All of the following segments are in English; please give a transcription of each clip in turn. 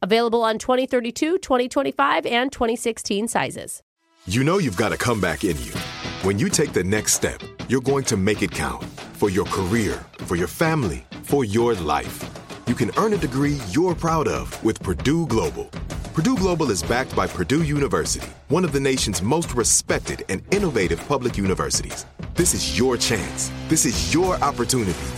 Available on 2032, 2025, and 2016 sizes. You know you've got a comeback in you. When you take the next step, you're going to make it count for your career, for your family, for your life. You can earn a degree you're proud of with Purdue Global. Purdue Global is backed by Purdue University, one of the nation's most respected and innovative public universities. This is your chance. This is your opportunity.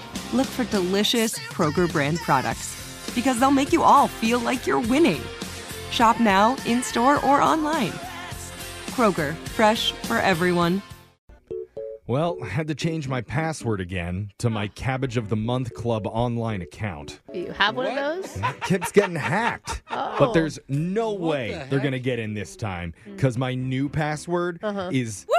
look for delicious Kroger brand products because they'll make you all feel like you're winning. Shop now, in store, or online. Kroger, fresh for everyone. Well, I had to change my password again to my Cabbage of the Month Club online account. You have one of those? It keeps getting hacked. Oh. But there's no way the they're going to get in this time because my new password Uh-huh. is. Woo!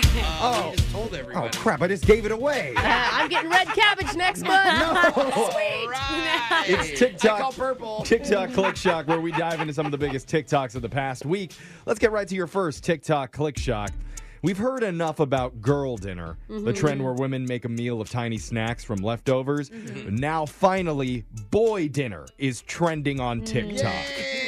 TikTok click. Oh, you just told Oh, crap. I just gave it away. Uh, I'm getting red cabbage next month. Sweet. Right. It's I TikTok. call purple. TikTok Click Shock, where we dive into some of the biggest TikToks of the past week. Let's get right to your first TikTok Click Shock. We've heard enough about girl dinner, the mm-hmm. trend where women make a meal of tiny snacks from leftovers. Mm-hmm. Now, finally, boy dinner is trending on mm. TikTok. It's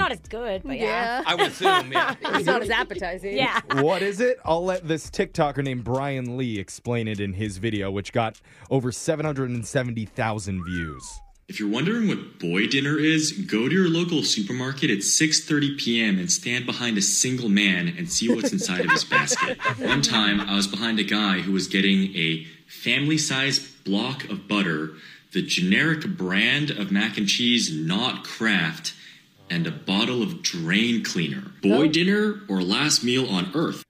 not as good, but yeah. Yeah. I would assume, yeah. It's not as appetizing. Yeah. What is it? I'll let this TikToker named Brian Lee explain it in his video, which got over 770,000 views. If you're wondering what boy dinner is, go to your local supermarket at 6:30 p.m. and stand behind a single man and see what's inside of his basket. One time, I was behind a guy who was getting a family-sized block of butter, the generic brand of mac and cheese, not Kraft, and a bottle of drain cleaner. Boy oh. dinner or last meal on earth?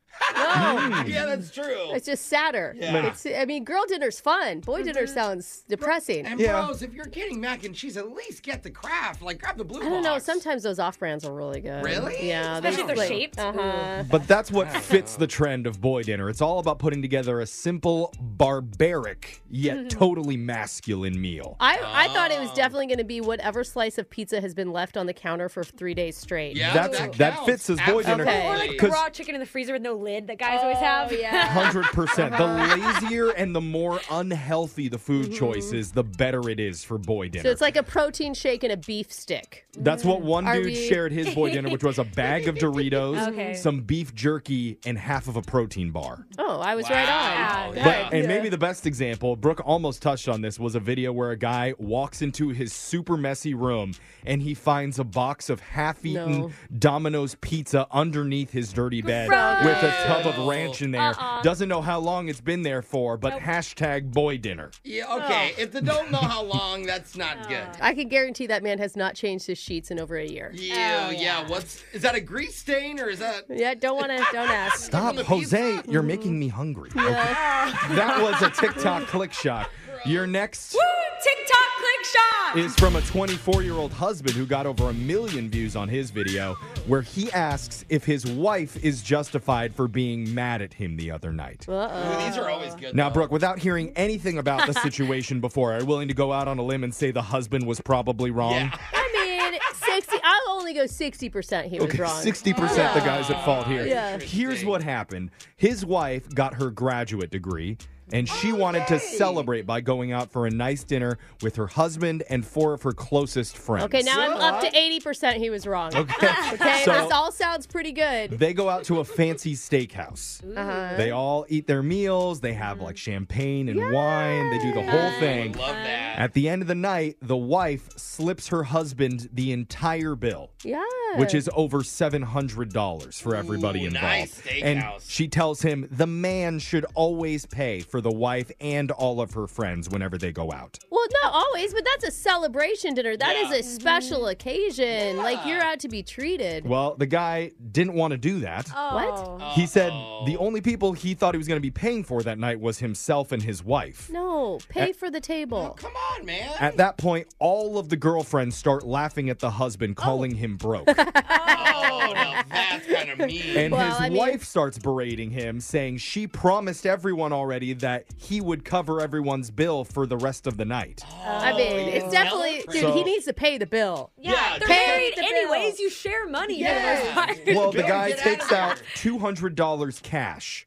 Yeah, that's true. It's just sadder. Yeah. It's, I mean, girl dinner's fun. Boy dinner sounds depressing. And Yeah. bros, if you're getting mac and cheese, at least get the Kraft. Like, grab the blue I don't know. box. Sometimes those off brands are really good. Really? Yeah. Especially if they're shaped. Uh huh. But that's what fits the trend of boy dinner. It's all about putting together a simple, barbaric, yet totally masculine meal. I, I thought it Oh. was definitely going to be whatever slice of pizza has been left on the counter for three days straight. Yeah, That's- that, that counts. fits as boy dinner. Okay. Or like Because- raw chicken in the freezer with no lid that guys always have. Oh, yeah. Hundred percent. The uh-huh. lazier and the more unhealthy the food mm-hmm. choice is, the better it is for boy dinner. So it's like a protein shake and a beef stick. That's what one Are dude we- shared his boy dinner, which was a bag of Doritos, Okay. some beef jerky, and half of a protein bar. Oh, I was right on. Yeah. But and maybe the best example, Brooke almost touched on this, was a video where a guy walks into his super messy room and he finds a box of half-eaten No. Domino's pizza underneath his dirty bed Gross. with a tub of oh. ranch in there. Uh-uh. Doesn't know how long it's been there for, but hashtag boy dinner. Yeah, okay. Oh. If they don't know how long, that's not good. I can guarantee that man has not changed his sheets in over a year. Oh, yeah, yeah. What's is that a grease stain or is that? Yeah, don't want to, don't ask. Stop, Jose, pizza? you're making me hungry. Okay. that was a TikTok click shock. Your next Woo! TikTok click shock. is from a 24 year old husband who got over a million views on his video, where he asks if his wife is justified for being mad at him the other night. Uh-oh. Ooh, these are always good. Now, though. Brooke, without hearing anything about the situation before, are you willing to go out on a limb and say the husband was probably wrong? Yeah. I mean, 60, I'll only go 60% he was Okay, wrong. 60% the guys at fault here. Yeah. Here's what happened his wife got her graduate degree. And she wanted to celebrate by going out for a nice dinner with her husband and four of her closest friends. Okay, now I'm up to 80% he was wrong. Okay. okay, So- this all sounds pretty good. They go out to a fancy steakhouse. Uh-huh. They all eat their meals. They have like champagne and wine. They do the whole thing. Love that. At the end of the night, the wife slips her husband the entire bill. Yeah. which is over $700 for everybody Ooh, involved. nice and she tells him the man should always pay for the wife and all of her friends whenever they go out. Well, not always, but that's a celebration dinner. That is Yeah. a special mm-hmm. occasion. Like you're out to be treated. Well, the guy didn't want to do that. Oh. What? He said the only people he thought he was going to be paying for that night was himself and his wife. No, pay for the table. Oh, come on, man. At that point, all of the girlfriends start laughing at the husband, oh, calling him broke. oh, now that's kind of mean. And Well, his I mean- wife starts berating him, saying she promised everyone already that he would cover everyone's bill for the rest of the night. I mean, you it's oh, definitely, dude. So- he needs to pay the bill. Yeah, Yeah, they're married the bill. anyways. You share money. Yeah. Well, the guy get out takes out $200 cash,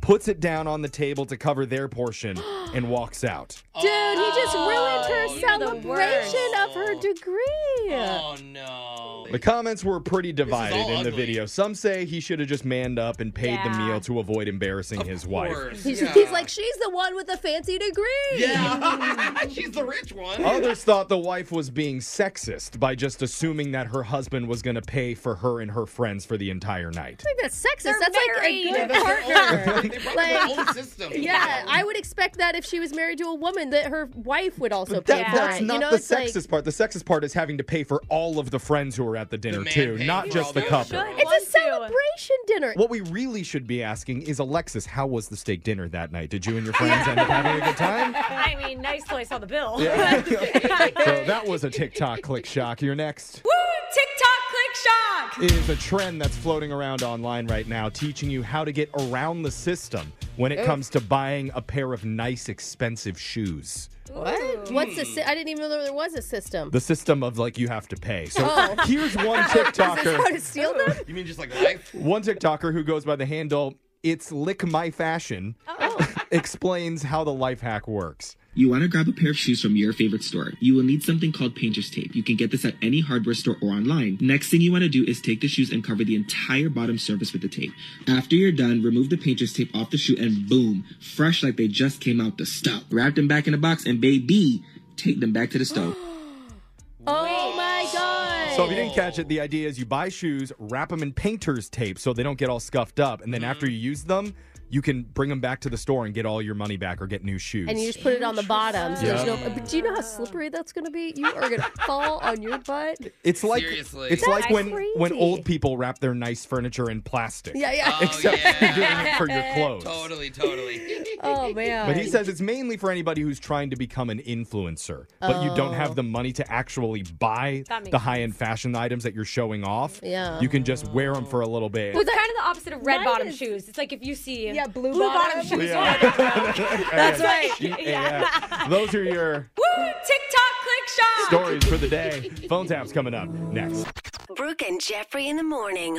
puts it down on the table to cover their portion, and walks out. Dude, he just ruined her you're the celebration of her degree. Oh no. The comments were pretty divided in the ugly. video. Some say he should have just manned up and paid the Yeah. meal to avoid embarrassing Of his wife. He's, yeah. he's like, she's the one with the fancy degree. Yeah. She's the rich one. Others thought the wife was being sexist by just assuming that her husband was going to pay for her and her friends for the entire night. I think that's sexist. They're that's married. like a good That's their own- partner. they brought Like- their own system. Yeah, I would expect that if she was married to a woman, that her wife would also But pay that- for that's it. not you know, the it's like sexist part. The sexist part is having to pay for all of the friends who are at the dinner man too, not just the the couple. Should. it's Want a to. celebration dinner. What we really should be asking is, Alexis, how was the steak dinner that night? Did you and your friends end up having a good time? I mean, nice till I saw the bill. so that was a TikTok click shock. Your next Woo! TikTok click shock. is a trend that's floating around online right now, teaching you how to get around the system when it comes to buying a pair of nice, expensive shoes. What? What's the? sy- hmm. I didn't even know there was a system. The system of like you have to pay. So Oh. here's one Is this how TikToker, to steal them? You mean just like life? one TikToker who goes by the handle "It's Lick My Fashion" oh. explains how the life hack works. You want to grab a pair of shoes from your favorite store. You will need something called painter's tape. You can get this at any hardware store or online. Next thing you want to do is take the shoes and cover the entire bottom surface with the tape. After you're done, remove the painter's tape off the shoe and boom, fresh like they just came out the stove. Wrap them back in a box and baby, take them back to the stove. Oh my god! So if you didn't catch it, the idea is you buy shoes, wrap them in painter's tape so they don't get all scuffed up, and then after mm-hmm. you use them, you can bring them back to the store and get all your money back or get new shoes. and you just put it on the bottom. So there's Yeah. no. But do you know how slippery that's going to be? You are going to fall on your butt. it's like Seriously. it's That's like when when old people wrap their nice furniture in plastic. Yeah, yeah. Oh, Except yeah. you're doing it for your clothes. Totally, totally. Oh man. But he says it's mainly for anybody who's trying to become an influencer, but you don't Oh. have the money to actually buy the high end fashion items that you're showing off. Yeah. You can just wear them for a little bit. Well, it's kind of the opposite of red Mine bottom is- shoes. It's like if you see Yeah, blue bottom bottom. shoes. Yeah. That's right. Yeah. Those are your Woo! TikTok click shock. stories for the day. Phone taps coming up next. Brooke and Jeffrey in the morning.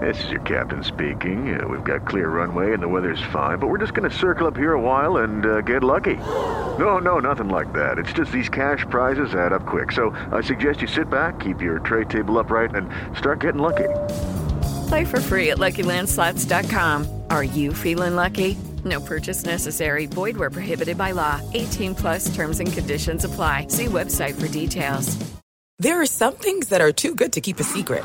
This is your captain speaking. Uh, we've got clear runway and the weather's fine, but we're just going to circle up here a while and uh, get lucky. No, no, nothing like that. It's just these cash prizes add up quick. So I suggest you sit back, keep your tray table upright, and start getting lucky. Play for free at LuckyLandSlots.com. Are you feeling lucky? No purchase necessary. Void where prohibited by law. 18 plus terms and conditions apply. See website for details. There are some things that are too good to keep a secret.